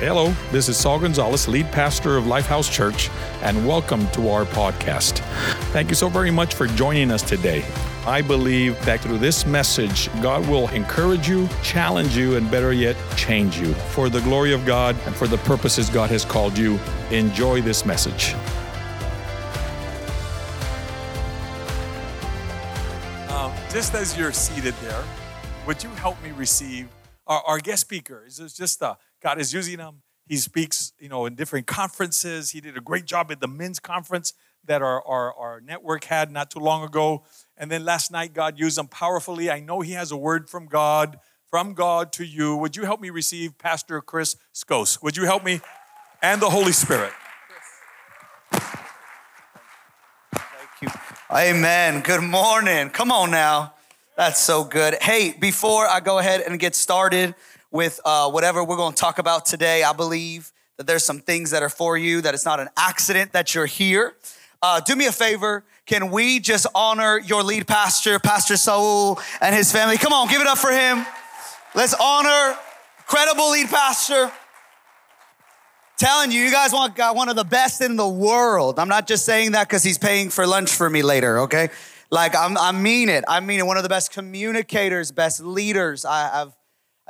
Hello, this is Saul Gonzalez, lead pastor of Lifehouse Church, and welcome to our podcast. Thank you so very much for joining us today. I believe that through this message, God will encourage you, challenge you, and better yet, change you for the glory of God and for the purposes God has called you. Enjoy this message. Um, just as you're seated there, would you help me receive our, our guest speaker? Is this just uh, God is using him. He speaks, you know, in different conferences. He did a great job at the men's conference that our, our, our network had not too long ago. And then last night, God used him powerfully. I know he has a word from God, from God to you. Would you help me receive Pastor Chris Scoz? Would you help me? And the Holy Spirit. Thank you. Amen. Good morning. Come on now. That's so good. Hey, before I go ahead and get started with uh, whatever we're going to talk about today, I believe that there's some things that are for you, that it's not an accident that you're here. Uh, do me a favor. Can we just honor your lead pastor, Pastor Saul, and his family? Come on, give it up for him. Let's honor credible lead pastor. Telling you, you guys want got one of the best in the world. I'm not just saying that because he's paying for lunch for me later, okay? Like I'm, I mean it. I mean it. One of the best communicators, best leaders. I, have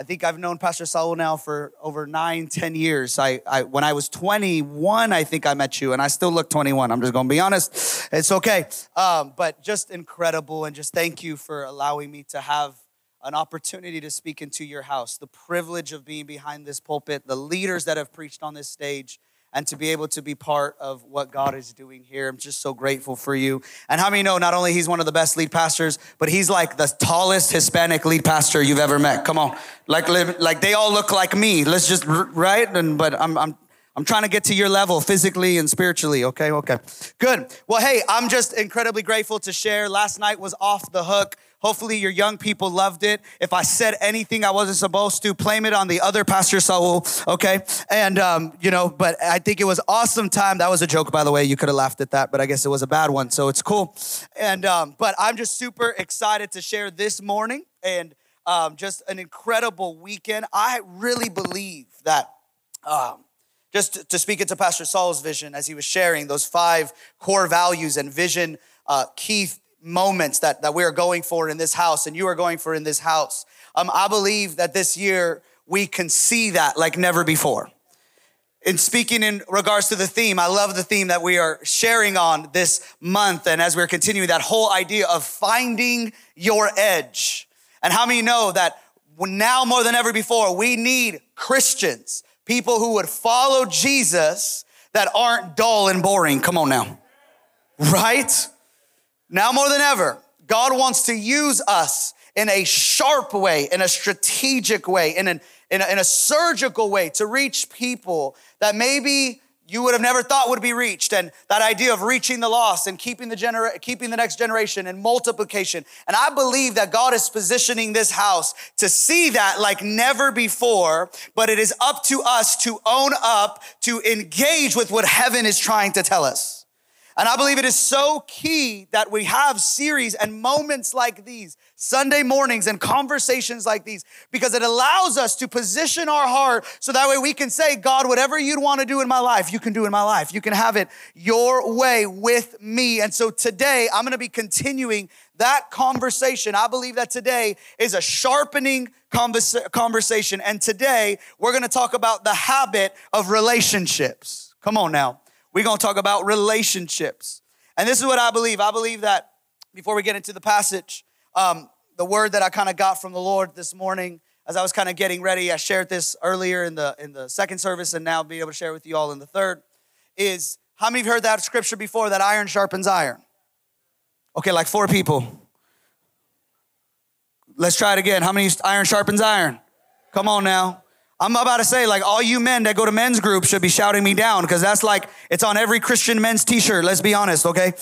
I think I've known Pastor Saul now for over nine, ten years. I, I, when I was 21, I think I met you, and I still look 21. I'm just to be honest. It's okay. Um, but just incredible, and just thank you for allowing me to have an opportunity to speak into your house. The privilege of being behind this pulpit, the leaders that have preached on this stage, and to be able to be part of what God is doing here. I'm just so grateful for you. And how many know not only he's one of the best lead pastors, but he's like the tallest Hispanic lead pastor you've ever met. Come on. Like like they all look like me. Let's just right and but I'm I'm I'm trying to get to your level physically and spiritually, okay? Okay. Good. Well, hey, I'm just incredibly grateful to share. Last night was off the hook. Hopefully, your young people loved it. If I said anything I wasn't supposed to, blame it on the other Pastor Saul, okay? And, um, you know, but I think it was awesome time. That was a joke, by the way. You could have laughed at that, but I guess it was a bad one, so it's cool. And, um, but I'm just super excited to share this morning and um, just an incredible weekend. I really believe that. Um, just to speak into Pastor Saul's vision as he was sharing those five core values and vision uh, key moments that, that we are going for in this house and you are going for in this house. Um, I believe that this year we can see that like never before. In speaking in regards to the theme, I love the theme that we are sharing on this month. And as we're continuing that whole idea of finding your edge. And how many know that now more than ever before, we need Christians, people who would follow Jesus that aren't dull and boring. Come on now. Right? Now more than ever, God wants to use us in a sharp way, in a strategic way, in, an, in, a, in a surgical way to reach people that maybe you would have never thought would be reached. And that idea of reaching the lost and keeping the genera- keeping the next generation and multiplication. And i believe that god is positioning this house to see that like never before but it is up to us to own up to engage with what heaven is trying to tell us and I believe it is so key that we have series and moments like these, Sunday mornings and conversations like these, because it allows us to position our heart so that way we can say, God, whatever you'd want to do in my life, you can do in my life. You can have it your way with me. And so today I'm going to be continuing that conversation. I believe that today is a sharpening conversation. And today we're going to talk about the habit of relationships. Come on now. We're going to talk about relationships. And this is what I believe. I believe that before we get into the passage, um, the word that I kind of got from the Lord this morning as I was kind of getting ready, I shared this earlier in the in the second service, and now be able to share with you all in the third. Is how many have heard that scripture before? That iron sharpens iron. Okay, like four people. Let's try it again. How many iron sharpens iron? Come on now. I'm about to say, like, all you men that go to men's group should be shouting me down because that's like, it's on every Christian men's t shirt. Let's be honest, okay?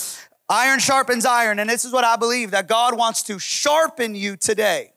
Iron sharpens iron. And this is what I believe that God wants to sharpen you today.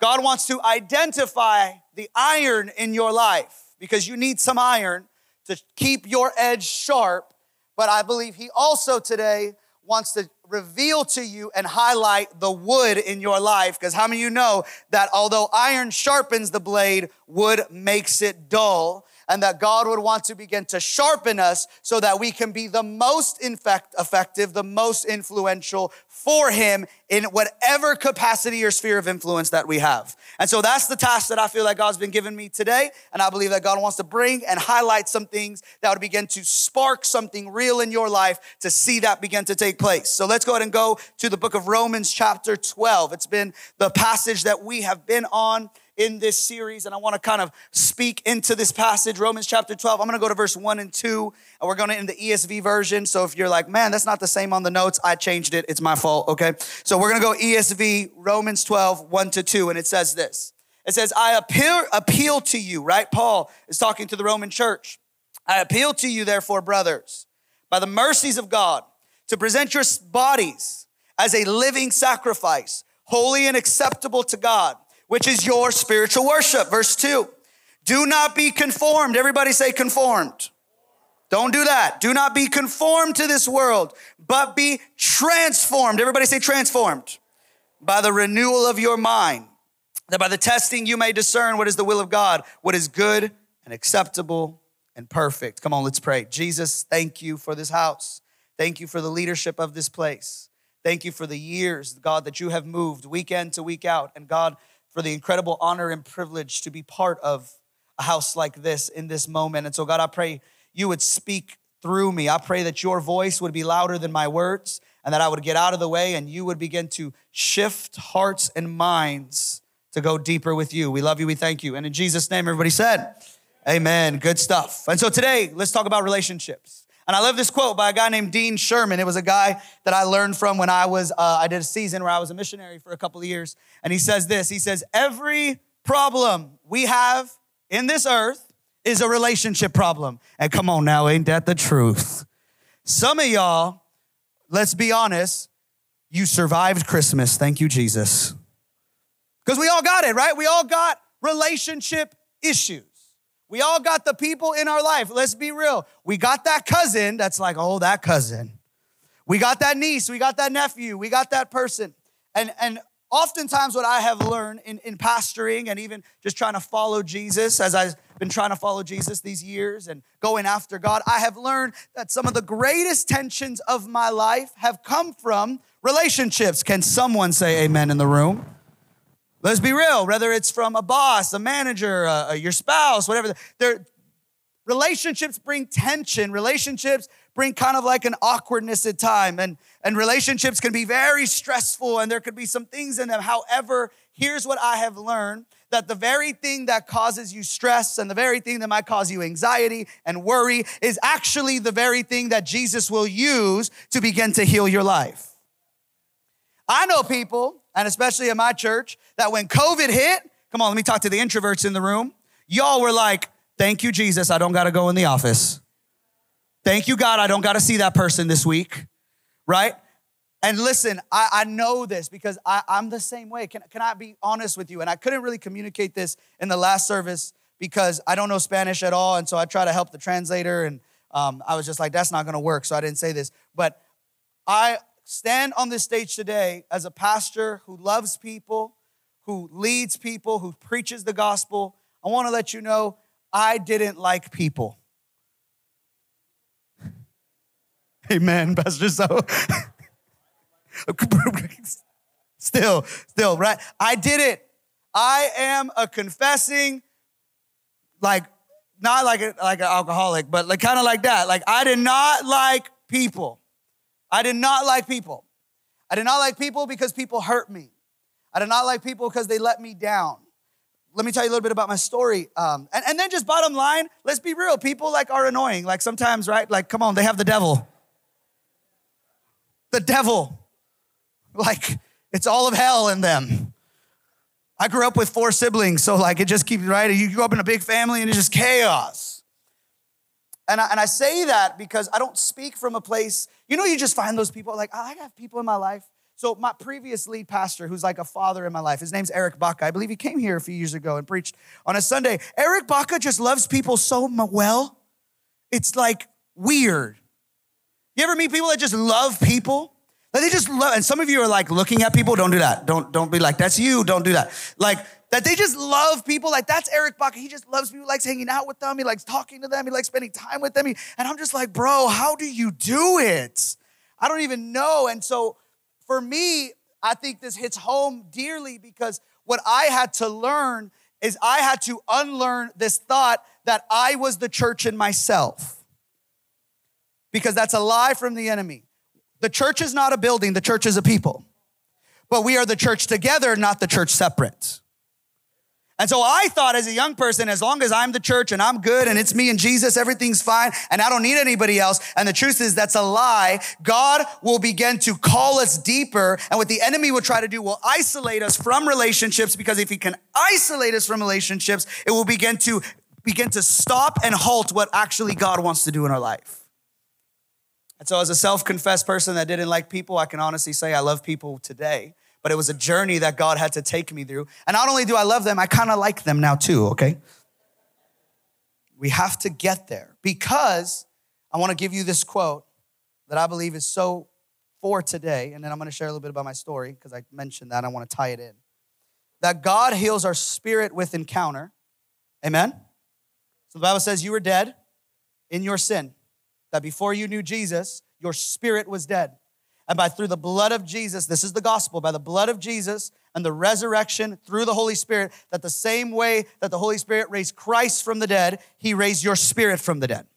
God wants to identify the iron in your life because you need some iron to keep your edge sharp. But I believe He also today wants to reveal to you and highlight the wood in your life. Because how many of you know that although iron sharpens the blade, wood makes it dull? And that God would want to begin to sharpen us so that we can be the most infect, effective, the most influential for Him in whatever capacity or sphere of influence that we have. And so that's the task that I feel like God's been giving me today. And I believe that God wants to bring and highlight some things that would begin to spark something real in your life to see that begin to take place. So let's go ahead and go to the book of Romans, chapter 12. It's been the passage that we have been on in this series, and I want to kind of speak into this passage, Romans chapter 12. I'm going to go to verse 1 and 2, and we're going to in the ESV version. So if you're like, man, that's not the same on the notes, I changed it. It's my fault, okay? So we're going to go ESV, Romans 12, 1 to 2, and it says this. It says, I appeal, appeal to you, right? Paul is talking to the Roman church. I appeal to you, therefore, brothers, by the mercies of God, to present your bodies as a living sacrifice, holy and acceptable to God which is your spiritual worship. Verse 2. Do not be conformed. Everybody say conformed. Don't do that. Do not be conformed to this world, but be transformed. Everybody say transformed by the renewal of your mind, that by the testing you may discern what is the will of God, what is good and acceptable and perfect. Come on, let's pray. Jesus, thank you for this house. Thank you for the leadership of this place. Thank you for the years, God, that you have moved week in to week out. And God, for the incredible honor and privilege to be part of a house like this in this moment. And so, God, I pray you would speak through me. I pray that your voice would be louder than my words and that I would get out of the way and you would begin to shift hearts and minds to go deeper with you. We love you. We thank you. And in Jesus' name, everybody said, Amen. Good stuff. And so today, let's talk about relationships. And I love this quote by a guy named Dean Sherman. It was a guy that I learned from when I was, uh, I did a season where I was a missionary for a couple of years. And he says this He says, Every problem we have in this earth is a relationship problem. And come on now, ain't that the truth? Some of y'all, let's be honest, you survived Christmas. Thank you, Jesus. Because we all got it, right? We all got relationship issues. We all got the people in our life. Let's be real. We got that cousin that's like, oh, that cousin. We got that niece. We got that nephew. We got that person. And, and oftentimes, what I have learned in, in pastoring and even just trying to follow Jesus, as I've been trying to follow Jesus these years and going after God, I have learned that some of the greatest tensions of my life have come from relationships. Can someone say amen in the room? Let's be real, whether it's from a boss, a manager, uh, your spouse, whatever. Their relationships bring tension. Relationships bring kind of like an awkwardness at time. And, and relationships can be very stressful and there could be some things in them. However, here's what I have learned that the very thing that causes you stress and the very thing that might cause you anxiety and worry is actually the very thing that Jesus will use to begin to heal your life. I know people and especially in my church, that when COVID hit, come on, let me talk to the introverts in the room. Y'all were like, thank you, Jesus, I don't gotta go in the office. Thank you, God, I don't gotta see that person this week, right? And listen, I, I know this because I, I'm the same way. Can, can I be honest with you? And I couldn't really communicate this in the last service because I don't know Spanish at all. And so I try to help the translator. And um, I was just like, that's not gonna work. So I didn't say this. But I stand on this stage today as a pastor who loves people, who leads people, who preaches the gospel, I want to let you know I didn't like people. Amen, Pastor So. still, still, right? I did it. I am a confessing, like, not like a, like an alcoholic, but like kind of like that. Like I did not like people. I did not like people. I did not like people because people hurt me. I did not like people because they let me down. Let me tell you a little bit about my story. Um, and, and then just bottom line, let's be real. People like are annoying. Like sometimes, right? Like, come on, they have the devil. The devil. Like, it's all of hell in them. I grew up with four siblings, so like it just keeps right. You grew up in a big family and it's just chaos. And I, and I say that because I don't speak from a place, you know, you just find those people like, oh, I have people in my life. So my previous lead pastor, who's like a father in my life, his name's Eric Baca. I believe he came here a few years ago and preached on a Sunday. Eric Baca just loves people so well. It's like weird. You ever meet people that just love people? Like they just love, and some of you are like looking at people, don't do that. Don't, don't be like, that's you, don't do that. Like that they just love people. Like that's Eric Baca. He just loves people, likes hanging out with them. He likes talking to them. He likes spending time with them. He, and I'm just like, bro, how do you do it? I don't even know. And so for me, I think this hits home dearly because what I had to learn is I had to unlearn this thought that I was the church in myself. Because that's a lie from the enemy. The church is not a building, the church is a people. But we are the church together, not the church separate. And so I thought as a young person, as long as I'm the church and I'm good and it's me and Jesus, everything's fine and I don't need anybody else. And the truth is that's a lie. God will begin to call us deeper. And what the enemy will try to do will isolate us from relationships because if he can isolate us from relationships, it will begin to begin to stop and halt what actually God wants to do in our life. And so as a self-confessed person that didn't like people, I can honestly say I love people today but it was a journey that God had to take me through. And not only do I love them, I kind of like them now too, okay? We have to get there because I want to give you this quote that I believe is so for today. And then I'm going to share a little bit about my story because I mentioned that. I want to tie it in. That God heals our spirit with encounter. Amen? So the Bible says you were dead in your sin, that before you knew Jesus, your spirit was dead. And by through the blood of Jesus, this is the gospel, by the blood of Jesus and the resurrection through the Holy Spirit, that the same way that the Holy Spirit raised Christ from the dead, he raised your spirit from the dead.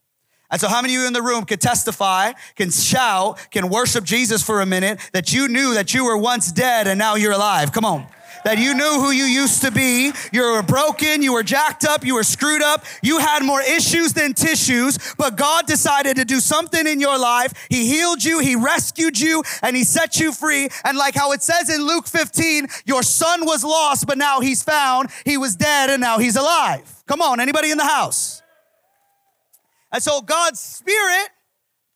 And so, how many of you in the room can testify, can shout, can worship Jesus for a minute that you knew that you were once dead and now you're alive? Come on that you knew who you used to be. You were broken, you were jacked up, you were screwed up, you had more issues than tissues, but God decided to do something in your life. He healed you, He rescued you, and He set you free. And like how it says in Luke 15, your son was lost, but now he's found. He was dead, and now he's alive. Come on, anybody in the house? And so God's Spirit,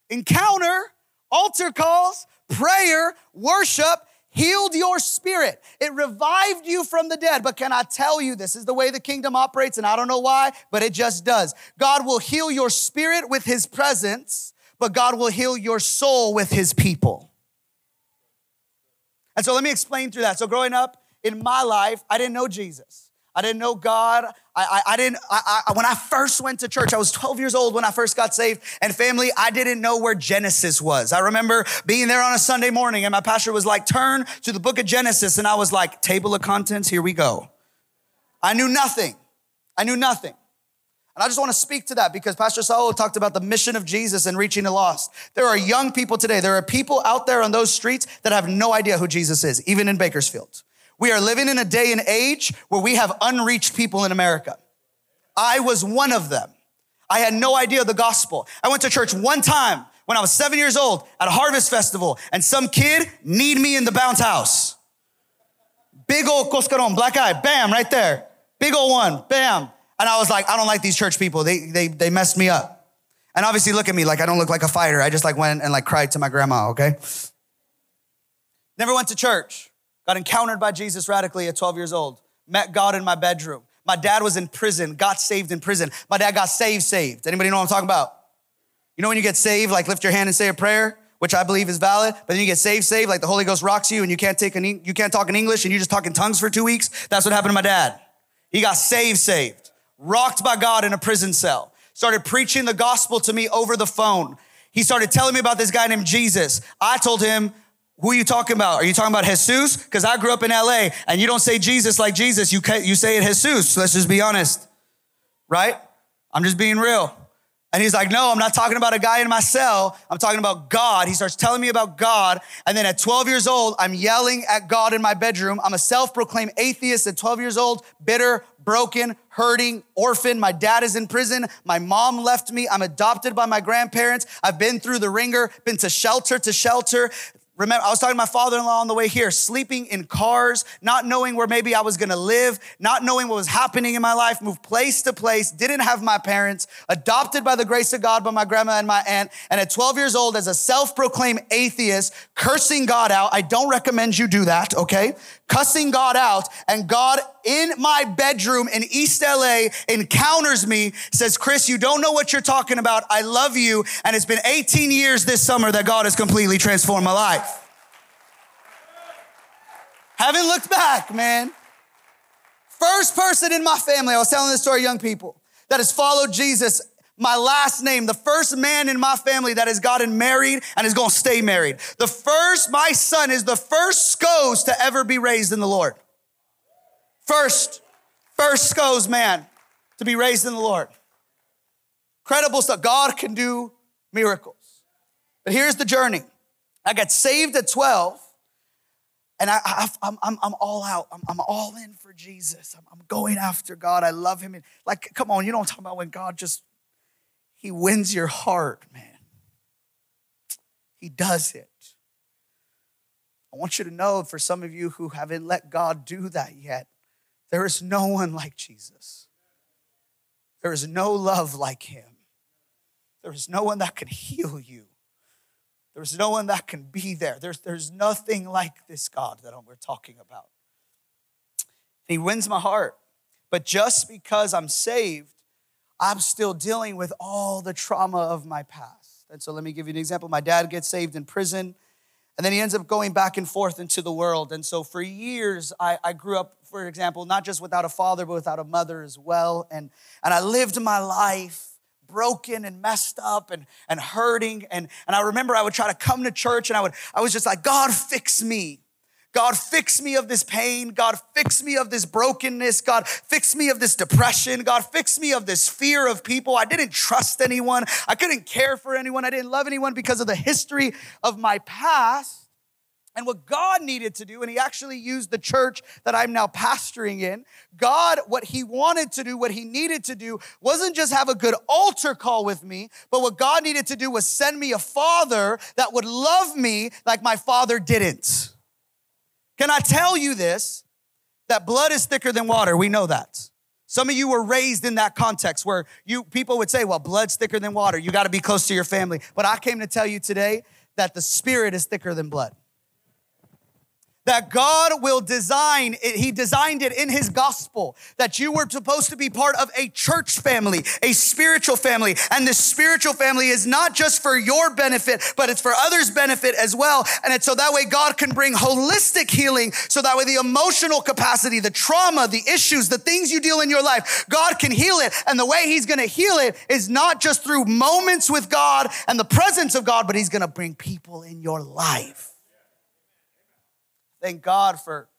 encounter, altar calls, prayer, worship, healed your spirit. It revived you from the dead. But can I tell you, this is the way the kingdom operates, and I don't know why, but it just does. God will heal your spirit with his presence, but God will heal your soul with his people. And so let me explain through that. So growing up in my life, I didn't know Jesus. I didn't know God. I, I, I didn't, I, I, when I first went to church, I was 12 years old when I first got saved. And family, I didn't know where Genesis was. I remember being there on a Sunday morning and my pastor was like, turn to the book of Genesis. And I was like, table of contents, here we go. I knew nothing. I knew nothing. And I just want to speak to that because Pastor Saul talked about the mission of Jesus and reaching the lost. There are young people today. There are people out there on those streets that have no idea who Jesus is, even in Bakersfield. We are living in a day and age where we have unreached people in America. I was one of them. I had no idea of the gospel. I went to church one time when I was seven years old at a harvest festival, and some kid need me in the bounce house. Big old Coscaron, black eye, bam, right there. Big old one, bam. And I was like, I don't like these church people. They, they, they messed me up. And obviously look at me like I don't look like a fighter. I just like went and like cried to my grandma, okay? Never went to church. Got encountered by Jesus radically at 12 years old. Met God in my bedroom. My dad was in prison, got saved in prison. My dad got saved, saved. Anybody know what I'm talking about? You know when you get saved, like lift your hand and say a prayer, which I believe is valid, but then you get saved, saved, like the Holy Ghost rocks you and you can't take an, you can't talk in English and you just talk in tongues for two weeks. That's what happened to my dad. He got saved, saved, rocked by God in a prison cell, started preaching the gospel to me over the phone. He started telling me about this guy named Jesus. I told him, who are you talking about? Are you talking about Jesus? Because I grew up in LA and you don't say Jesus like Jesus. You, you say it Jesus. let's just be honest, right? I'm just being real. And he's like, no, I'm not talking about a guy in my cell. I'm talking about God. He starts telling me about God. And then at 12 years old, I'm yelling at God in my bedroom. I'm a self proclaimed atheist at 12 years old, bitter, broken, hurting, orphan. My dad is in prison. My mom left me. I'm adopted by my grandparents. I've been through the ringer, been to shelter to shelter. Remember, I was talking to my father in law on the way here, sleeping in cars, not knowing where maybe I was gonna live, not knowing what was happening in my life, moved place to place, didn't have my parents, adopted by the grace of God by my grandma and my aunt. And at 12 years old, as a self proclaimed atheist, cursing God out. I don't recommend you do that, okay? Cussing God out. And God in my bedroom in East LA encounters me, says, Chris, you don't know what you're talking about. I love you. And it's been 18 years this summer that God has completely transformed my life. Haven't looked back, man. First person in my family, I was telling this story, to young people, that has followed Jesus my last name, the first man in my family that has gotten married and is going to stay married. The first, my son is the first Scoz to ever be raised in the Lord. First, first Scoz man to be raised in the Lord. Credible stuff. God can do miracles. But here's the journey. I got saved at 12 and I, am I'm, I'm all out. I'm, I'm all in for Jesus. I'm, I'm going after God. I love him. And like, come on, you know what I'm talking about when God just, he wins your heart, man. He does it. I want you to know for some of you who haven't let God do that yet, there is no one like Jesus. There is no love like him. There is no one that can heal you. There's no one that can be there. There's, there's nothing like this God that we're talking about. He wins my heart. But just because I'm saved, I'm still dealing with all the trauma of my past. And so let me give you an example. My dad gets saved in prison, and then he ends up going back and forth into the world. And so for years, I, I grew up, for example, not just without a father, but without a mother as well. And, and I lived my life broken and messed up and, and hurting. And, and I remember I would try to come to church and I would, I was just like, God, fix me. God, fix me of this pain. God, fix me of this brokenness. God, fix me of this depression. God, fix me of this fear of people. I didn't trust anyone. I couldn't care for anyone. I didn't love anyone because of the history of my past and what God needed to do, and He actually used the church that I'm now pastoring in. God, what He wanted to do, what He needed to do, wasn't just have a good altar call with me, but what God needed to do was send me a father that would love me like my father didn't. Can I tell you this? That blood is thicker than water. We know that. Some of you were raised in that context where you people would say, well, blood's thicker than water. You got to be close to your family. But I came to tell you today that the spirit is thicker than blood that God will design it. He designed it in his gospel that you were supposed to be part of a church family, a spiritual family. And the spiritual family is not just for your benefit, but it's for others' benefit as well. And it's so that way God can bring holistic healing. So that way the emotional capacity, the trauma, the issues, the things you deal in your life, God can heal it. And the way he's going to heal it is not just through moments with God and the presence of God, but he's going to bring people in your life thank God for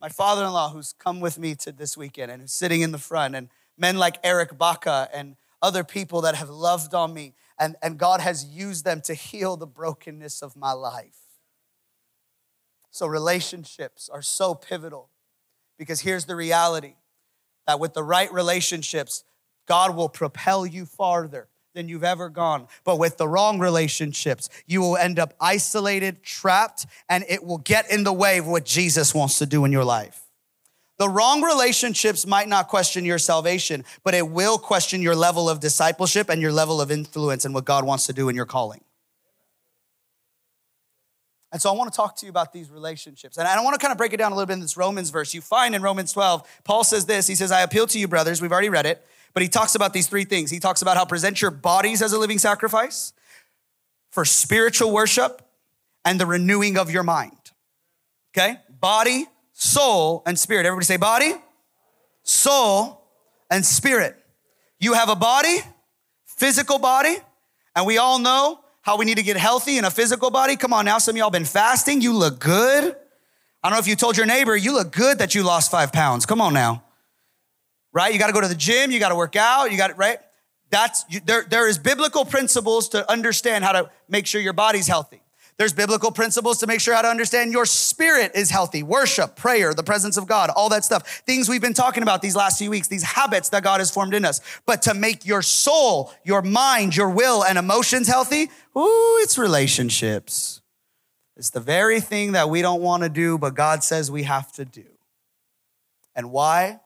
my father in law who's come with me to this weekend and who's sitting in the front, and men like Eric Baca and other people that have loved on me, and, and God has used them to heal the brokenness of my life. So, relationships are so pivotal because here's the reality that with the right relationships, God will propel you farther than you've ever gone. But with the wrong relationships, you will end up isolated, trapped, and it will get in the way of what Jesus wants to do in your life. The wrong relationships might not question your salvation, but it will question your level of discipleship and your level of influence and what God wants to do in your calling. And so I want to talk to you about these relationships. And I want to kind of break it down a little bit in this Romans verse. You find in Romans 12, Paul says this He says, I appeal to you, brothers, we've already read it, but he talks about these three things. He talks about how present your bodies as a living sacrifice for spiritual worship and the renewing of your mind. Okay? Body, soul, and spirit. Everybody say body, soul, and spirit. You have a body, physical body, and we all know how we need to get healthy in a physical body. Come on now, some of y'all been fasting. You look good. I don't know if you told your neighbor, you look good that you lost five pounds. Come on now right? You got to go to the gym, you got to work out, you got it, right? That's you, there, there is biblical principles to understand how to make sure your body's healthy. There's biblical principles to make sure how to understand your spirit is healthy. Worship, prayer, the presence of God, all that stuff. Things we've been talking about these last few weeks, these habits that God has formed in us. But to make your soul, your mind, your will, and emotions healthy, ooh, it's relationships. It's the very thing that we don't want to do, but God says we have to do. And why?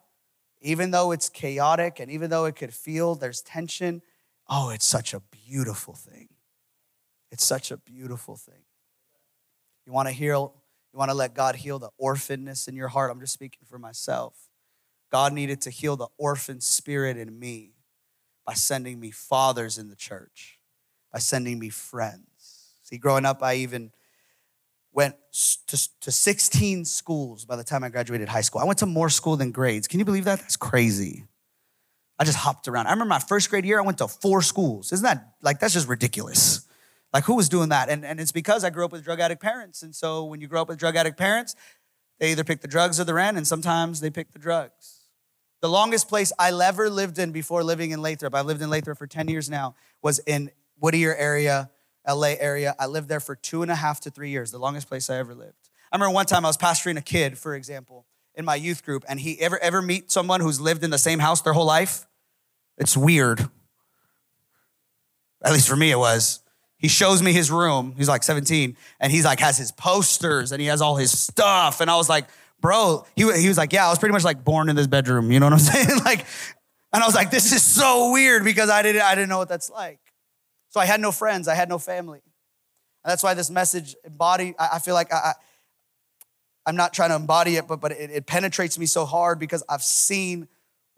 Even though it's chaotic and even though it could feel there's tension, oh, it's such a beautiful thing. It's such a beautiful thing. You want to heal, you want to let God heal the orphanness in your heart. I'm just speaking for myself. God needed to heal the orphan spirit in me by sending me fathers in the church, by sending me friends. See, growing up, I even went to, to 16 schools by the time I graduated high school. I went to more school than grades. Can you believe that? That's crazy. I just hopped around. I remember my first grade year, I went to four schools. Isn't that like, that's just ridiculous. Like, who was doing that? And, and it's because I grew up with drug addict parents. And so when you grow up with drug addict parents, they either pick the drugs or the rent, and sometimes they pick the drugs. The longest place I ever lived in before living in Lathrop, I've lived in Lathrop for 10 years now, was in Whittier area, LA area. I lived there for two and a half to three years, the longest place I ever lived. I remember one time I was pastoring a kid, for example, in my youth group, and he ever ever meet someone who's lived in the same house their whole life? It's weird. At least for me, it was. He shows me his room. He's like 17, and he's like has his posters and he has all his stuff. And I was like, bro, he, he was like, yeah, I was pretty much like born in this bedroom. You know what I'm saying? like, and I was like, this is so weird because I didn't I didn't know what that's like. So I had no friends, I had no family. And that's why this message embody, I, feel like I, I, am not trying to embody it, but, but it, it penetrates me so hard because I've seen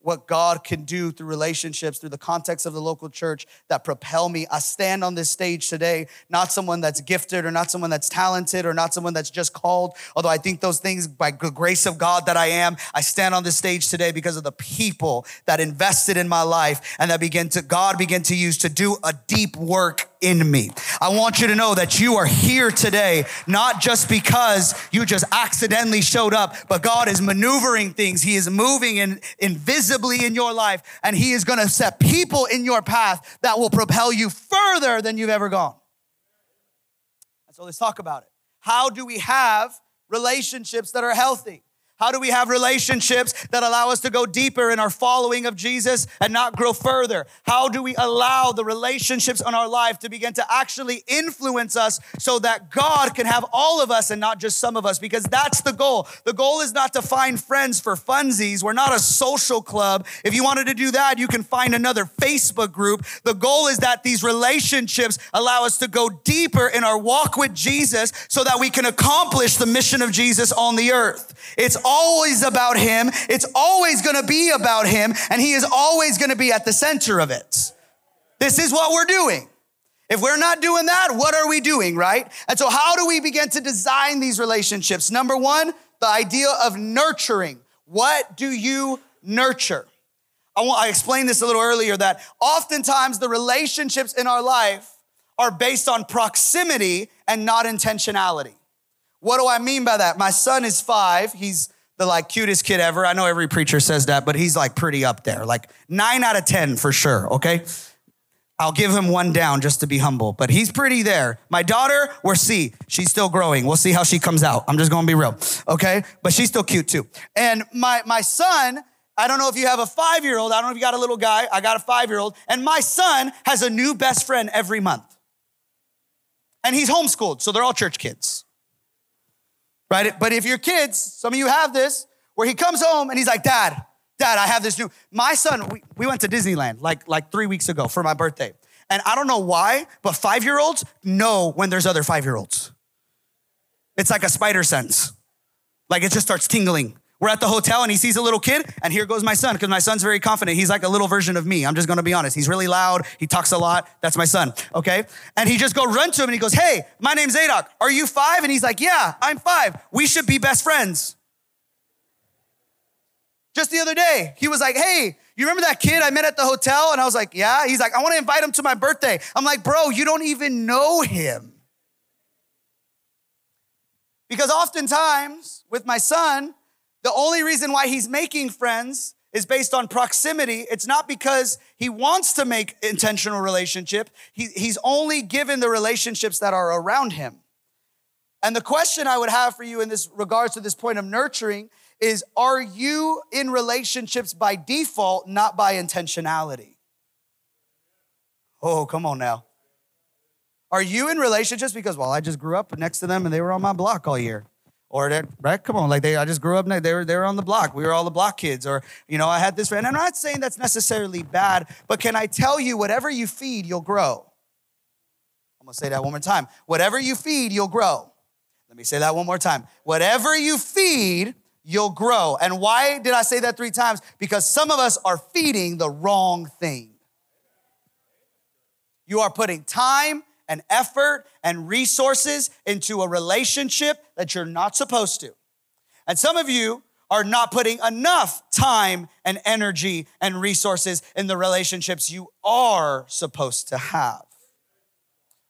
what God can do through relationships, through the context of the local church that propel me. I stand on this stage today, not someone that's gifted or not someone that's talented or not someone that's just called, although I think those things by the grace of God that I am. I stand on this stage today because of the people that invested in my life and that begin to, God began to use to do a deep work in me. I want you to know that you are here today, not just because you just accidentally showed up, but God is maneuvering things. He is moving in, invisibly in your life, and He is going to set people in your path that will propel you further than you've ever gone. So let's talk about it. How do we have relationships that are healthy? How do we have relationships that allow us to go deeper in our following of Jesus and not grow further? How do we allow the relationships in our life to begin to actually influence us so that God can have all of us and not just some of us? Because that's the goal. The goal is not to find friends for funsies. We're not a social club. If you wanted to do that, you can find another Facebook group. The goal is that these relationships allow us to go deeper in our walk with Jesus so that we can accomplish the mission of Jesus on the earth. It's always about Him. It's always going to be about Him, and He is always going to be at the center of it. This is what we're doing. If we're not doing that, what are we doing, right? And so, how do we begin to design these relationships? Number one, the idea of nurturing. What do you nurture? I, want, I explained this a little earlier that oftentimes the relationships in our life are based on proximity and not intentionality. What do I mean by that? My son is five. He's the like cutest kid ever. I know every preacher says that, but he's like pretty up there. Like nine out of 10 for sure, okay? I'll give him one down just to be humble, but he's pretty there. My daughter, we're C. She's still growing. We'll see how she comes out. I'm just gonna be real, okay? But she's still cute too. And my, my son, I don't know if you have a five year old. I don't know if you got a little guy. I got a five year old. And my son has a new best friend every month. And he's homeschooled, so they're all church kids right? But if your kids, some of you have this, where he comes home and he's like, Dad, Dad, I have this new. My son, we, we went to Disneyland like, like three weeks ago for my birthday. And I don't know why, but five year olds know when there's other five year olds. It's like a spider sense. Like it just starts tingling. We're at the hotel and he sees a little kid, and here goes my son, because my son's very confident. He's like a little version of me. I'm just gonna be honest. He's really loud, he talks a lot. That's my son, okay? And he just go run to him and he goes, Hey, my name's Zadok. Are you five? And he's like, Yeah, I'm five. We should be best friends. Just the other day, he was like, Hey, you remember that kid I met at the hotel? And I was like, Yeah. He's like, I wanna invite him to my birthday. I'm like, Bro, you don't even know him. Because oftentimes with my son, the only reason why he's making friends is based on proximity. It's not because he wants to make intentional relationship. He, he's only given the relationships that are around him. And the question I would have for you in this regards to this point of nurturing is are you in relationships by default, not by intentionality? Oh, come on now. Are you in relationships because, well, I just grew up next to them and they were on my block all year? Or that right? Come on like they i just grew up they were they were on the block. We were all the block kids or you know i had this friend i'm not saying that's necessarily bad but can i tell you whatever you feed you'll grow. I'm going to say that one more time. Whatever you feed you'll grow. Let me say that one more time. Whatever you feed you'll grow. And why did i say that three times? Because some of us are feeding the wrong thing. You are putting time and effort and resources into a relationship that you're not supposed to. And some of you are not putting enough time and energy and resources in the relationships you are supposed to have.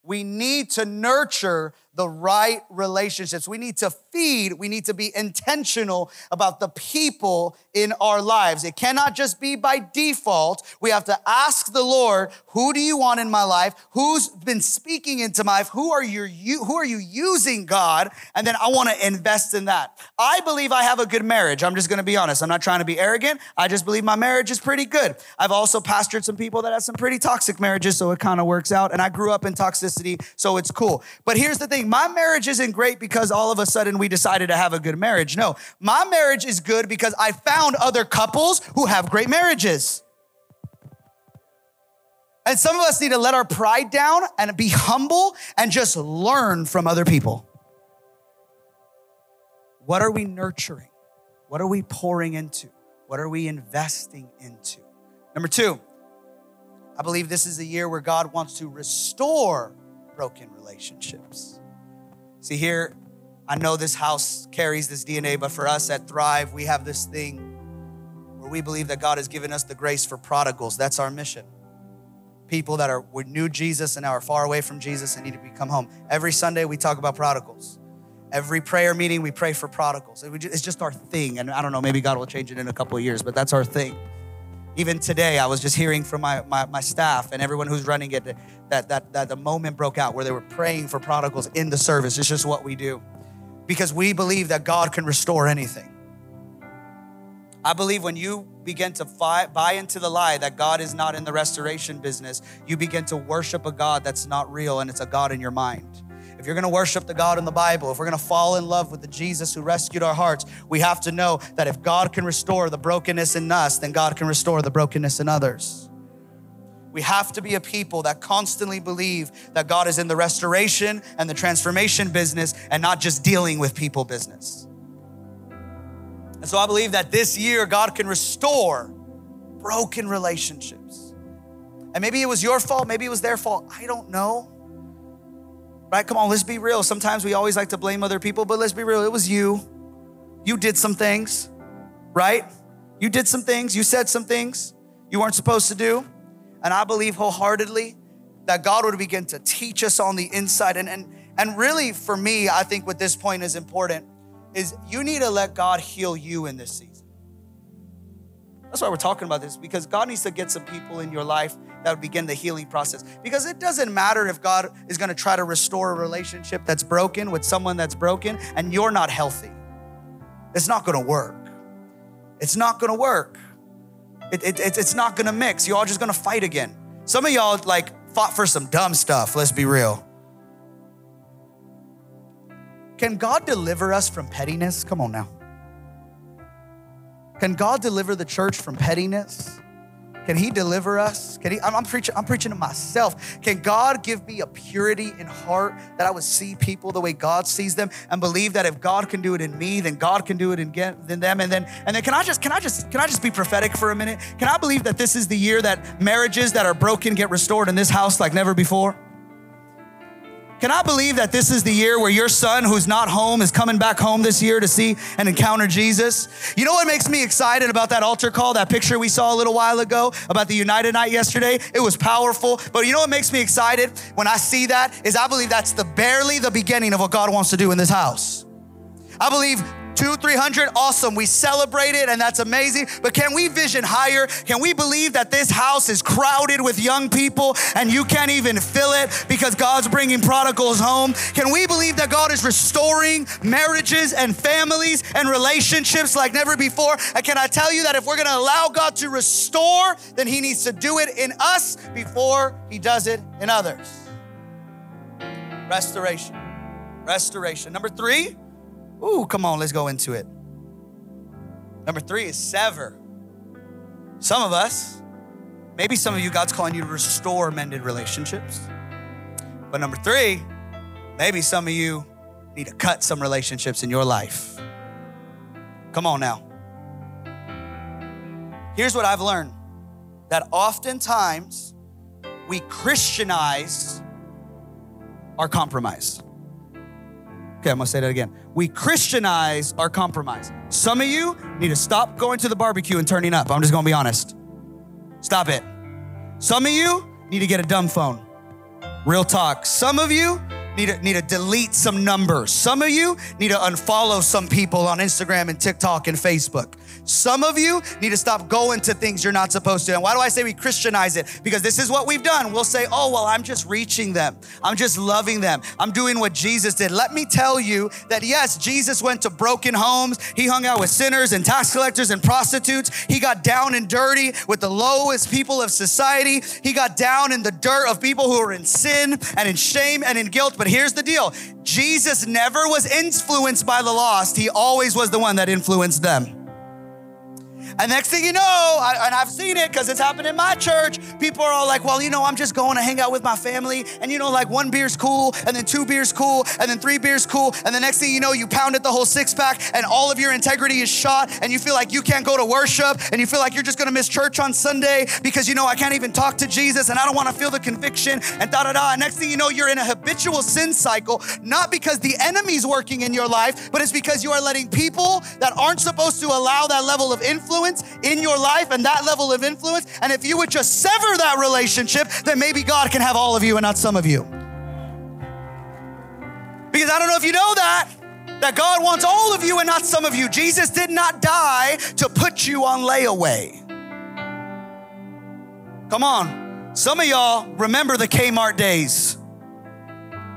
We need to nurture the right relationships. We need to feed, we need to be intentional about the people in our lives. It cannot just be by default. We have to ask the Lord, who do you want in my life? Who's been speaking into my life? Who are you who are you using, God? And then I want to invest in that. I believe I have a good marriage. I'm just going to be honest. I'm not trying to be arrogant. I just believe my marriage is pretty good. I've also pastored some people that have some pretty toxic marriages, so it kind of works out. And I grew up in toxicity, so it's cool. But here's the thing my marriage isn't great because all of a sudden we decided to have a good marriage. No, my marriage is good because I found other couples who have great marriages. And some of us need to let our pride down and be humble and just learn from other people. What are we nurturing? What are we pouring into? What are we investing into? Number two, I believe this is a year where God wants to restore broken relationships. See, here, I know this house carries this DNA, but for us at Thrive, we have this thing we believe that God has given us the grace for prodigals. That's our mission. People that are we knew Jesus and now are far away from Jesus and need to come home. Every Sunday we talk about prodigals. Every prayer meeting we pray for prodigals. It's just our thing. And I don't know, maybe God will change it in a couple of years, but that's our thing. Even today, I was just hearing from my, my, my staff and everyone who's running it that, that, that the moment broke out where they were praying for prodigals in the service. It's just what we do because we believe that God can restore anything. I believe when you begin to fi- buy into the lie that God is not in the restoration business, you begin to worship a God that's not real and it's a God in your mind if you're gonna worship the God in the Bible, if we're gonna fall in love with the Jesus who rescued our hearts, we have to know that if God can restore the brokenness in us, then God can restore the brokenness in others. We have to be a people that constantly believe that God is in the restoration and the transformation business and not just dealing with people business. And so I believe that this year God can restore broken relationships. And maybe it was your fault, maybe it was their fault. I don't know. Right? Come on, let's be real. Sometimes we always like to blame other people, but let's be real. It was you. You did some things, right? You did some things. You said some things you weren't supposed to do. And I believe wholeheartedly that God would begin to teach us on the inside. And, and, and really, for me, I think what this point is important is you need to let God heal you in this season. That's why we're talking about this, because God needs to get some people in your life that would begin the healing process. Because it doesn't matter if God is gonna try to restore a relationship that's broken with someone that's broken and you're not healthy. It's not gonna work. It's not gonna work. It, it, it, it's not gonna mix. You're all just gonna fight again. Some of y'all like fought for some dumb stuff, let's be real. Can God deliver us from pettiness? Come on now. Can God deliver the church from pettiness? Can He deliver us? Can He? I'm, I'm, preaching. I'm preaching to myself. Can God give me a purity in heart that I would see people the way God sees them and believe that if God can do it in me, then God can do it in, in them. And then, and then, can I just, can I just, can I just be prophetic for a minute? Can I believe that this is the year that marriages that are broken get restored in this house like never before? Can I believe that this is the year where your son who's not home is coming back home this year to see and encounter Jesus? You know what makes me excited about that altar call, that picture we saw a little while ago about the United Night yesterday? It was powerful. But you know what makes me excited when I see that is I believe that's the barely the beginning of what God wants to do in this house. I believe Two, 300, awesome. We celebrate it and that's amazing. But can we vision higher? Can we believe that this house is crowded with young people and you can't even fill it because God's bringing prodigals home? Can we believe that God is restoring marriages and families and relationships like never before? And can I tell you that if we're gonna allow God to restore, then He needs to do it in us before He does it in others? Restoration. Restoration. Number three, Ooh, come on, let's go into it. Number three is sever. Some of us, maybe some of you, God's calling you to restore mended relationships. But number three, maybe some of you need to cut some relationships in your life. Come on now. Here's what I've learned that oftentimes we Christianize our compromise. Okay, I'm gonna say that again. We Christianize our compromise. Some of you need to stop going to the barbecue and turning up. I'm just gonna be honest. Stop it. Some of you need to get a dumb phone. Real talk. Some of you need to, need to delete some numbers. Some of you need to unfollow some people on Instagram and TikTok and Facebook. Some of you need to stop going to things you're not supposed to. And why do I say we Christianize it? Because this is what we've done. We'll say, oh, well, I'm just reaching them. I'm just loving them. I'm doing what Jesus did. Let me tell you that yes, Jesus went to broken homes. He hung out with sinners and tax collectors and prostitutes. He got down and dirty with the lowest people of society. He got down in the dirt of people who are in sin and in shame and in guilt. But here's the deal Jesus never was influenced by the lost, he always was the one that influenced them. And next thing you know, I, and I've seen it because it's happened in my church, people are all like, well, you know, I'm just going to hang out with my family. And you know, like one beer's cool, and then two beers cool, and then three beers cool. And the next thing you know, you pounded the whole six pack, and all of your integrity is shot, and you feel like you can't go to worship, and you feel like you're just gonna miss church on Sunday because you know, I can't even talk to Jesus, and I don't wanna feel the conviction, and da da da. And next thing you know, you're in a habitual sin cycle, not because the enemy's working in your life, but it's because you are letting people that aren't supposed to allow that level of influence in your life and that level of influence. And if you would just sever that relationship, then maybe God can have all of you and not some of you. Because I don't know if you know that, that God wants all of you and not some of you. Jesus did not die to put you on layaway. Come on. Some of y'all remember the Kmart days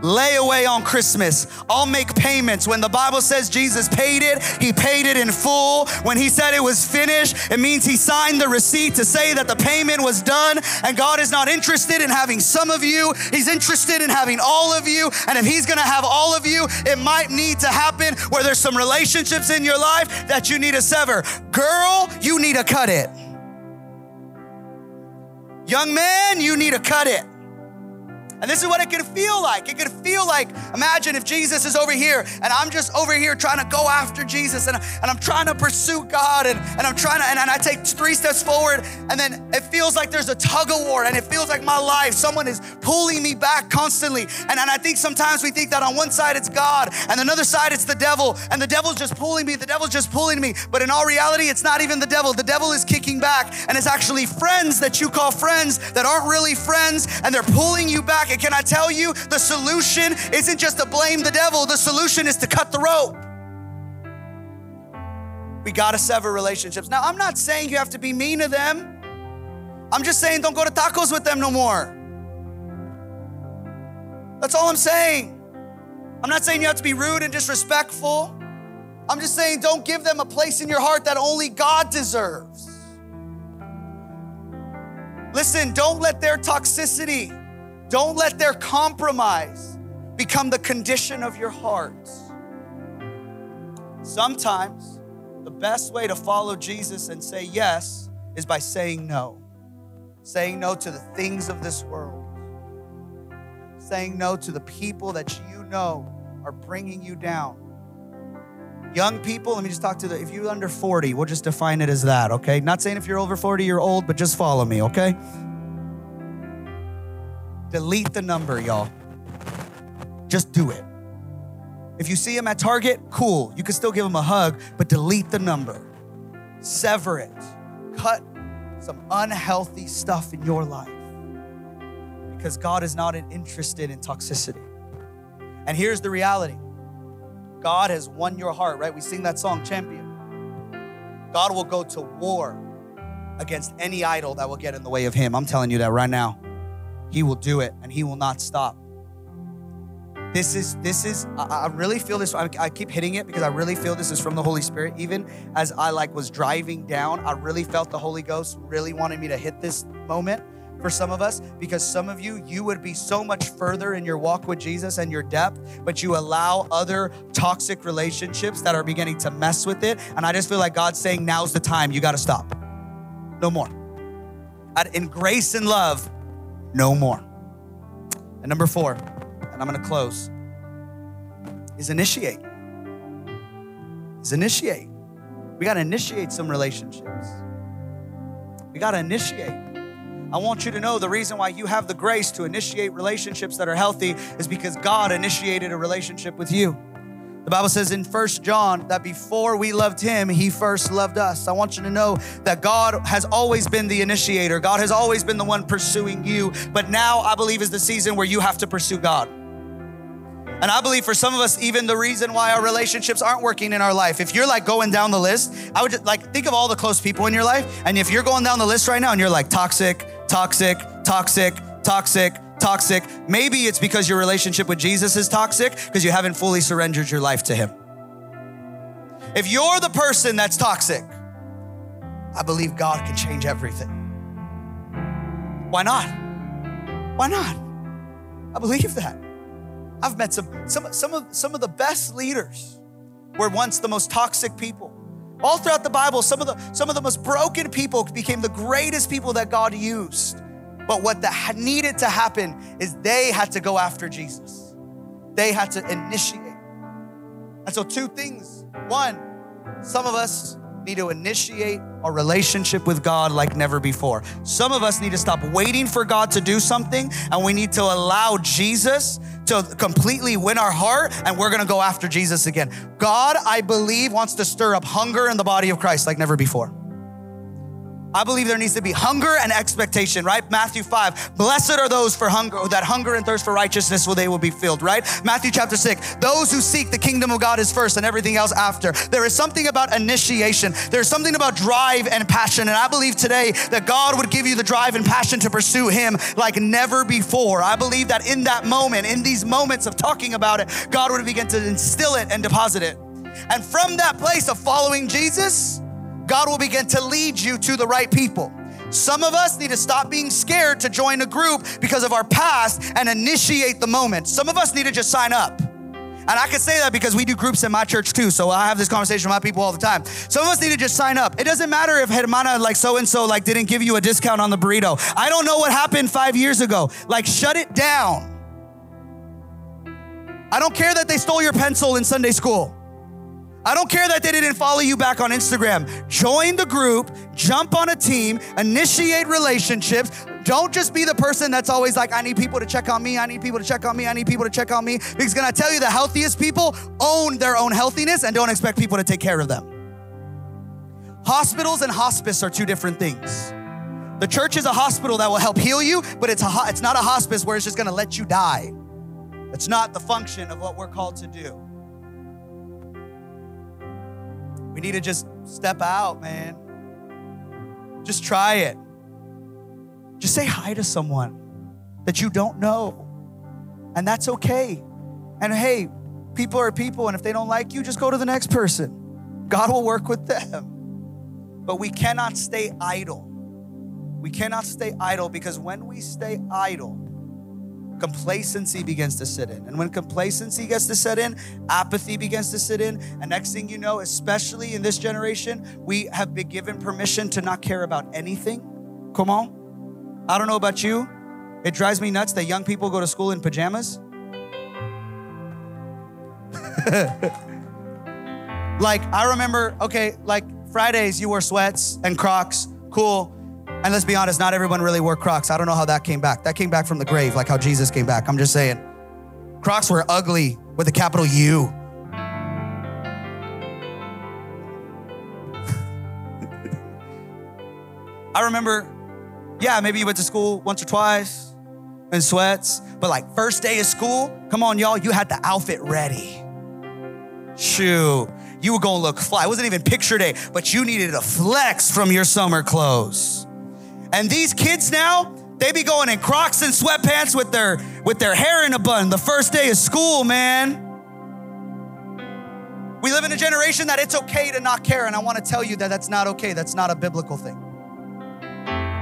layaway on Christmas. I'll make payments. When the Bible says Jesus paid it, he paid it in full. When he said it was finished, it means he signed the receipt to say that the payment was done. And God is not interested in having some of you, he's interested in having all of you. And if he's gonna have all of you, it might need to happen where there's some relationships in your life that you need to sever. Girl, you need to cut it. Young man, you need to cut it. And this is what it could feel like. It could feel like, imagine if Jesus is over here and I'm just over here trying to go after Jesus and, and I'm trying to pursue God and, and I'm trying to, and, and I take three steps forward and then it feels like there's a tug of war and it feels like my life, someone is pulling me back constantly. And, and I think sometimes we think that on one side it's God and another side it's the devil and the devil's just pulling me, the devil's just pulling me. But in all reality, it's not even the devil. The devil is kicking back and it's actually friends that you call friends that aren't really friends and they're pulling you back back. And can I tell you, the solution isn't just to blame the devil, the solution is to cut the rope. We gotta sever relationships. Now, I'm not saying you have to be mean to them. I'm just saying don't go to tacos with them no more. That's all I'm saying. I'm not saying you have to be rude and disrespectful. I'm just saying don't give them a place in your heart that only God deserves. Listen, don't let their toxicity don't let their compromise become the condition of your heart. Sometimes the best way to follow Jesus and say yes is by saying no. Saying no to the things of this world. Saying no to the people that you know are bringing you down. Young people, let me just talk to the, if you're under 40, we'll just define it as that, okay? Not saying if you're over 40, you're old, but just follow me, okay? Delete the number, y'all. Just do it. If you see him at Target, cool. You can still give him a hug, but delete the number. Sever it. Cut some unhealthy stuff in your life because God is not interested in toxicity. And here's the reality God has won your heart, right? We sing that song, Champion. God will go to war against any idol that will get in the way of Him. I'm telling you that right now. He will do it and He will not stop. This is, this is, I, I really feel this. I, I keep hitting it because I really feel this is from the Holy Spirit. Even as I like was driving down, I really felt the Holy Ghost really wanted me to hit this moment for some of us because some of you you would be so much further in your walk with Jesus and your depth but you allow other toxic relationships that are beginning to mess with it and I just feel like God's saying now's the time you got to stop no more in grace and love no more. And number four, and I'm gonna close, is initiate. Is initiate. We gotta initiate some relationships. We gotta initiate. I want you to know the reason why you have the grace to initiate relationships that are healthy is because God initiated a relationship with you. The Bible says in First John that before we loved him, he first loved us. I want you to know that God has always been the initiator. God has always been the one pursuing you. But now I believe is the season where you have to pursue God. And I believe for some of us, even the reason why our relationships aren't working in our life, if you're like going down the list, I would just, like think of all the close people in your life. And if you're going down the list right now and you're like toxic, toxic, toxic, toxic, toxic. Maybe it's because your relationship with Jesus is toxic because you haven't fully surrendered your life to Him. If you're the person that's toxic, I believe God can change everything. Why not? Why not? I believe that. I've met some, some, some, of, some of the best leaders were once the most toxic people. All throughout the Bible, some of the, some of the most broken people became the greatest people that God used. But what that needed to happen is they had to go after Jesus. They had to initiate. And so, two things. One, some of us need to initiate a relationship with God like never before. Some of us need to stop waiting for God to do something and we need to allow Jesus to completely win our heart and we're gonna go after Jesus again. God, I believe, wants to stir up hunger in the body of Christ like never before. I believe there needs to be hunger and expectation, right? Matthew 5. Blessed are those for hunger that hunger and thirst for righteousness, for they will be filled, right? Matthew chapter 6. Those who seek the kingdom of God is first and everything else after. There is something about initiation. There's something about drive and passion. And I believe today that God would give you the drive and passion to pursue him like never before. I believe that in that moment, in these moments of talking about it, God would begin to instill it and deposit it. And from that place of following Jesus, God will begin to lead you to the right people. Some of us need to stop being scared to join a group because of our past and initiate the moment. Some of us need to just sign up. And I can say that because we do groups in my church too. So I have this conversation with my people all the time. Some of us need to just sign up. It doesn't matter if Hermana like so and so like didn't give you a discount on the burrito. I don't know what happened five years ago. Like shut it down. I don't care that they stole your pencil in Sunday school. I don't care that they didn't follow you back on Instagram. Join the group, jump on a team, initiate relationships. Don't just be the person that's always like, I need people to check on me, I need people to check on me, I need people to check on me. Because can I tell you, the healthiest people own their own healthiness and don't expect people to take care of them. Hospitals and hospice are two different things. The church is a hospital that will help heal you, but it's, a, it's not a hospice where it's just gonna let you die. It's not the function of what we're called to do. We need to just step out, man. Just try it. Just say hi to someone that you don't know. And that's okay. And hey, people are people, and if they don't like you, just go to the next person. God will work with them. But we cannot stay idle. We cannot stay idle because when we stay idle, complacency begins to sit in. And when complacency gets to set in, apathy begins to sit in. And next thing you know, especially in this generation, we have been given permission to not care about anything. Come on. I don't know about you. It drives me nuts that young people go to school in pajamas. like, I remember, okay, like Fridays, you wear sweats and Crocs, cool. And let's be honest, not everyone really wore Crocs. I don't know how that came back. That came back from the grave, like how Jesus came back. I'm just saying. Crocs were ugly with a capital U. I remember, yeah, maybe you went to school once or twice in sweats, but like first day of school, come on, y'all, you had the outfit ready. Shoot, you were gonna look fly. It wasn't even picture day, but you needed a flex from your summer clothes. And these kids now, they be going in Crocs and sweatpants with their with their hair in a bun the first day of school, man. We live in a generation that it's okay to not care, and I want to tell you that that's not okay. That's not a biblical thing.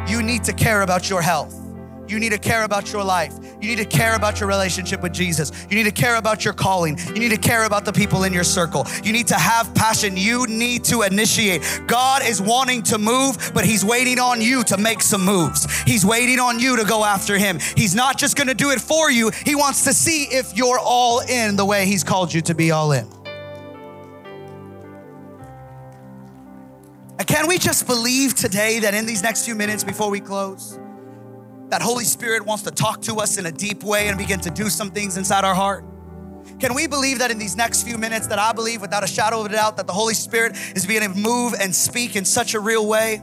You need to care about your health. You need to care about your life. You need to care about your relationship with Jesus. You need to care about your calling. You need to care about the people in your circle. You need to have passion. You need to initiate. God is wanting to move, but He's waiting on you to make some moves. He's waiting on you to go after Him. He's not just gonna do it for you, He wants to see if you're all in the way He's called you to be all in. Can we just believe today that in these next few minutes before we close, that Holy Spirit wants to talk to us in a deep way and begin to do some things inside our heart? Can we believe that in these next few minutes that I believe without a shadow of a doubt that the Holy Spirit is beginning to move and speak in such a real way?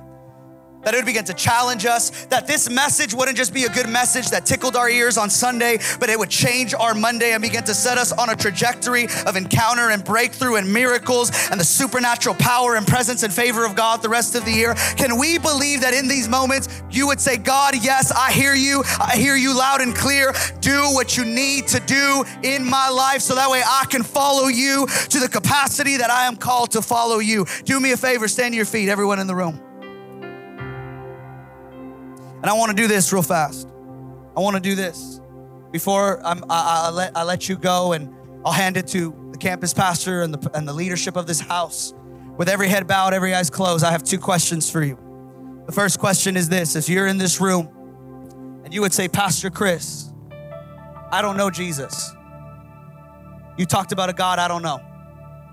That it would begin to challenge us, that this message wouldn't just be a good message that tickled our ears on Sunday, but it would change our Monday and begin to set us on a trajectory of encounter and breakthrough and miracles and the supernatural power and presence and favor of God the rest of the year. Can we believe that in these moments you would say, God, yes, I hear you. I hear you loud and clear. Do what you need to do in my life so that way I can follow you to the capacity that I am called to follow you. Do me a favor, stand to your feet, everyone in the room. And I want to do this real fast. I want to do this before I, I, let, I let you go, and I'll hand it to the campus pastor and the, and the leadership of this house. With every head bowed, every eyes closed, I have two questions for you. The first question is this If you're in this room and you would say, Pastor Chris, I don't know Jesus. You talked about a God I don't know.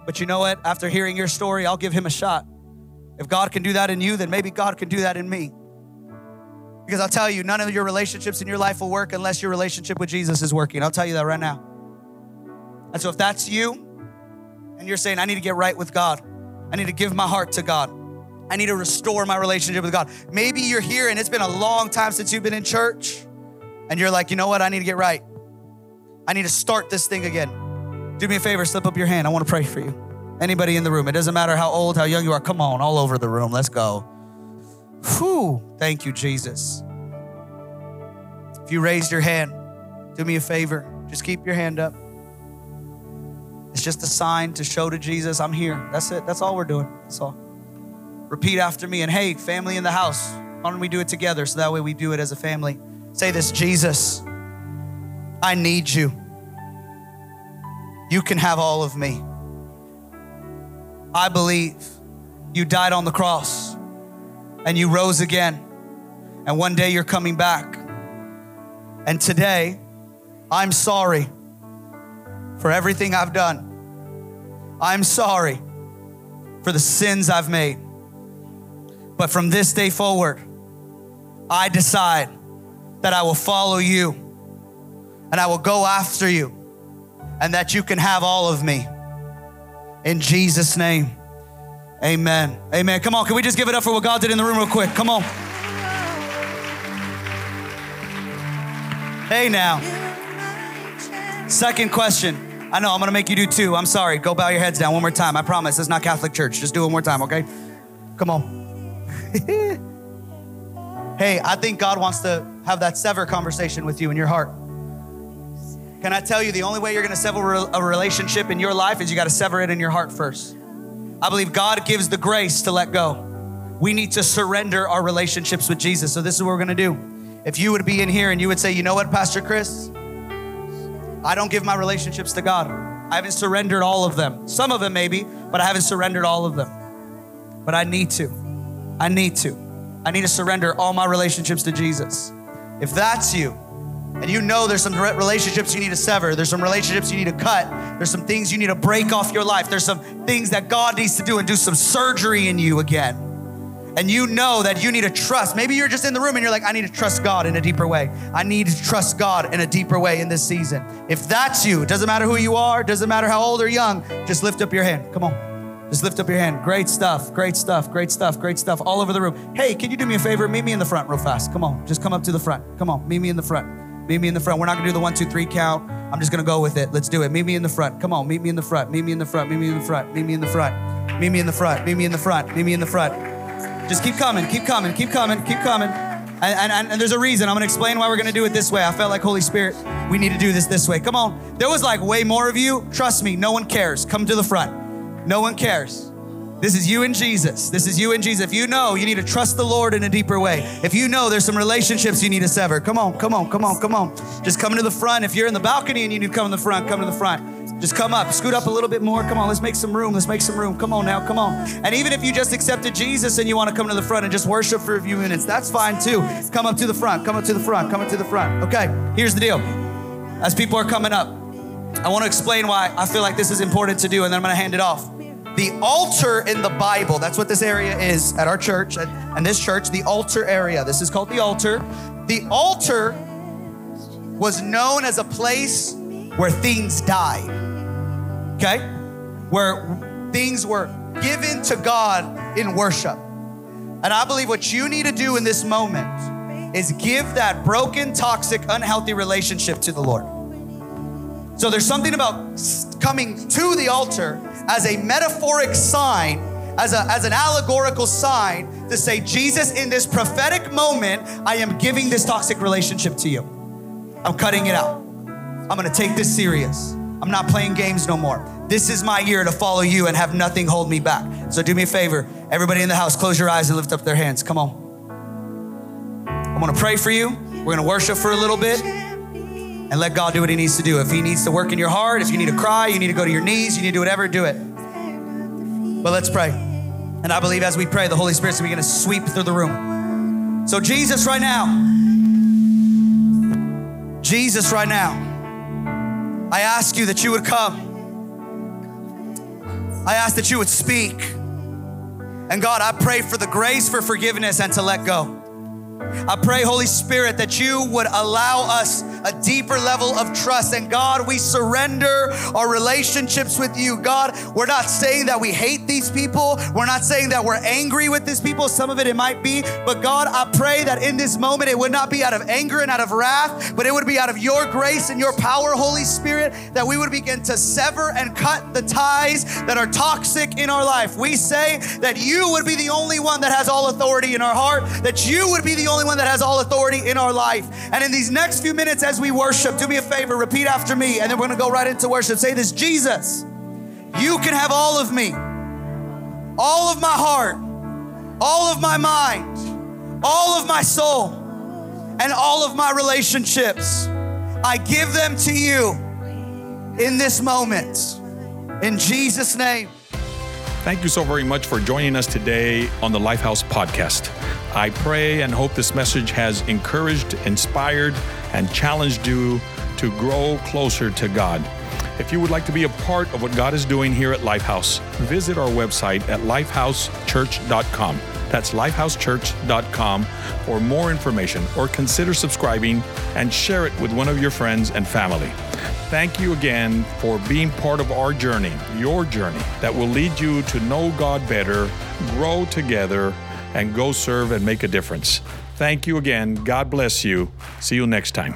But you know what? After hearing your story, I'll give him a shot. If God can do that in you, then maybe God can do that in me. Because I'll tell you, none of your relationships in your life will work unless your relationship with Jesus is working. I'll tell you that right now. And so if that's you, and you're saying, I need to get right with God, I need to give my heart to God, I need to restore my relationship with God. Maybe you're here and it's been a long time since you've been in church, and you're like, you know what? I need to get right. I need to start this thing again. Do me a favor, slip up your hand. I want to pray for you. Anybody in the room, it doesn't matter how old, how young you are. Come on, all over the room. Let's go. Whew, thank you, Jesus. If you raised your hand, do me a favor. Just keep your hand up. It's just a sign to show to Jesus, I'm here. That's it. That's all we're doing. That's all. Repeat after me. And hey, family in the house, why don't we do it together so that way we do it as a family? Say this Jesus, I need you. You can have all of me. I believe you died on the cross and you rose again. And one day you're coming back. And today, I'm sorry for everything I've done. I'm sorry for the sins I've made. But from this day forward, I decide that I will follow you and I will go after you and that you can have all of me. In Jesus' name. Amen. Amen. Come on, can we just give it up for what God did in the room real quick? Come on. Hey now. Second question. I know I'm gonna make you do two. I'm sorry. Go bow your heads down one more time. I promise. It's not Catholic Church. Just do it one more time, okay? Come on. hey, I think God wants to have that sever conversation with you in your heart. Can I tell you the only way you're gonna sever a relationship in your life is you gotta sever it in your heart first. I believe God gives the grace to let go. We need to surrender our relationships with Jesus. So, this is what we're gonna do. If you would be in here and you would say, you know what, Pastor Chris? I don't give my relationships to God. I haven't surrendered all of them. Some of them, maybe, but I haven't surrendered all of them. But I need to. I need to. I need to surrender all my relationships to Jesus. If that's you, and you know there's some relationships you need to sever, there's some relationships you need to cut, there's some things you need to break off your life, there's some things that God needs to do and do some surgery in you again. And you know that you need to trust. Maybe you're just in the room and you're like, I need to trust God in a deeper way. I need to trust God in a deeper way in this season. If that's you, it doesn't matter who you are, doesn't matter how old or young, just lift up your hand. Come on. Just lift up your hand. Great stuff, great stuff, great stuff, great stuff all over the room. Hey, can you do me a favor? Meet me in the front real fast. Come on. Just come up to the front. Come on. Meet me in the front. Meet me in the front. We're not gonna do the one, two, three count. I'm just gonna go with it. Let's do it. Meet me in the front. Come on, meet me in the front. Meet me in the front. Meet me in the front. Meet me in the front. Meet me in the front. Meet me in the front. Meet me in the front. Just keep coming, keep coming, keep coming, keep coming. And, and, and, there's a reason. I'm gonna explain why we're gonna do it this way. I felt like Holy Spirit, we need to do this this way. Come on. There was like way more of you. Trust me, no one cares. Come to the front. No one cares. This is you and Jesus. This is you and Jesus. If you know you need to trust the Lord in a deeper way, if you know there's some relationships you need to sever, come on, come on, come on, come on. Just come to the front. If you're in the balcony and you need to come in the front, come to the front. Just come up, scoot up a little bit more. Come on, let's make some room. Let's make some room. Come on now, come on. And even if you just accepted Jesus and you want to come to the front and just worship for a few minutes, that's fine too. Come up to the front, come up to the front, come up to the front. Okay, here's the deal. As people are coming up, I want to explain why I feel like this is important to do, and then I'm going to hand it off. The altar in the Bible, that's what this area is at our church and this church, the altar area. This is called the altar. The altar was known as a place where things died, okay? Where things were given to God in worship. And I believe what you need to do in this moment is give that broken, toxic, unhealthy relationship to the Lord. So there's something about coming to the altar as a metaphoric sign, as, a, as an allegorical sign to say, Jesus, in this prophetic moment, I am giving this toxic relationship to you. I'm cutting it out. I'm gonna take this serious. I'm not playing games no more. This is my year to follow you and have nothing hold me back. So do me a favor, everybody in the house, close your eyes and lift up their hands. Come on. I'm gonna pray for you. We're gonna worship for a little bit and let God do what He needs to do. If He needs to work in your heart, if you need to cry, you need to go to your knees, you need to do whatever, do it. But let's pray. And I believe as we pray, the Holy Spirit's gonna sweep through the room. So, Jesus, right now, Jesus, right now, I ask you that you would come. I ask that you would speak. And God, I pray for the grace for forgiveness and to let go. I pray, Holy Spirit, that you would allow us a deeper level of trust. And God, we surrender our relationships with you. God, we're not saying that we hate these people. We're not saying that we're angry with these people. Some of it, it might be. But God, I pray that in this moment, it would not be out of anger and out of wrath, but it would be out of your grace and your power, Holy Spirit, that we would begin to sever and cut the ties that are toxic in our life. We say that you would be the only one that has all authority in our heart, that you would be the only one that has all authority in our life. And in these next few minutes, as we worship, do me a favor, repeat after me, and then we're gonna go right into worship. Say this Jesus, you can have all of me, all of my heart, all of my mind, all of my soul, and all of my relationships. I give them to you in this moment. In Jesus' name. Thank you so very much for joining us today on the Lifehouse podcast. I pray and hope this message has encouraged, inspired, and challenged you to grow closer to God. If you would like to be a part of what God is doing here at Lifehouse, visit our website at lifehousechurch.com. That's lifehousechurch.com for more information or consider subscribing and share it with one of your friends and family. Thank you again for being part of our journey, your journey, that will lead you to know God better, grow together, and go serve and make a difference. Thank you again. God bless you. See you next time.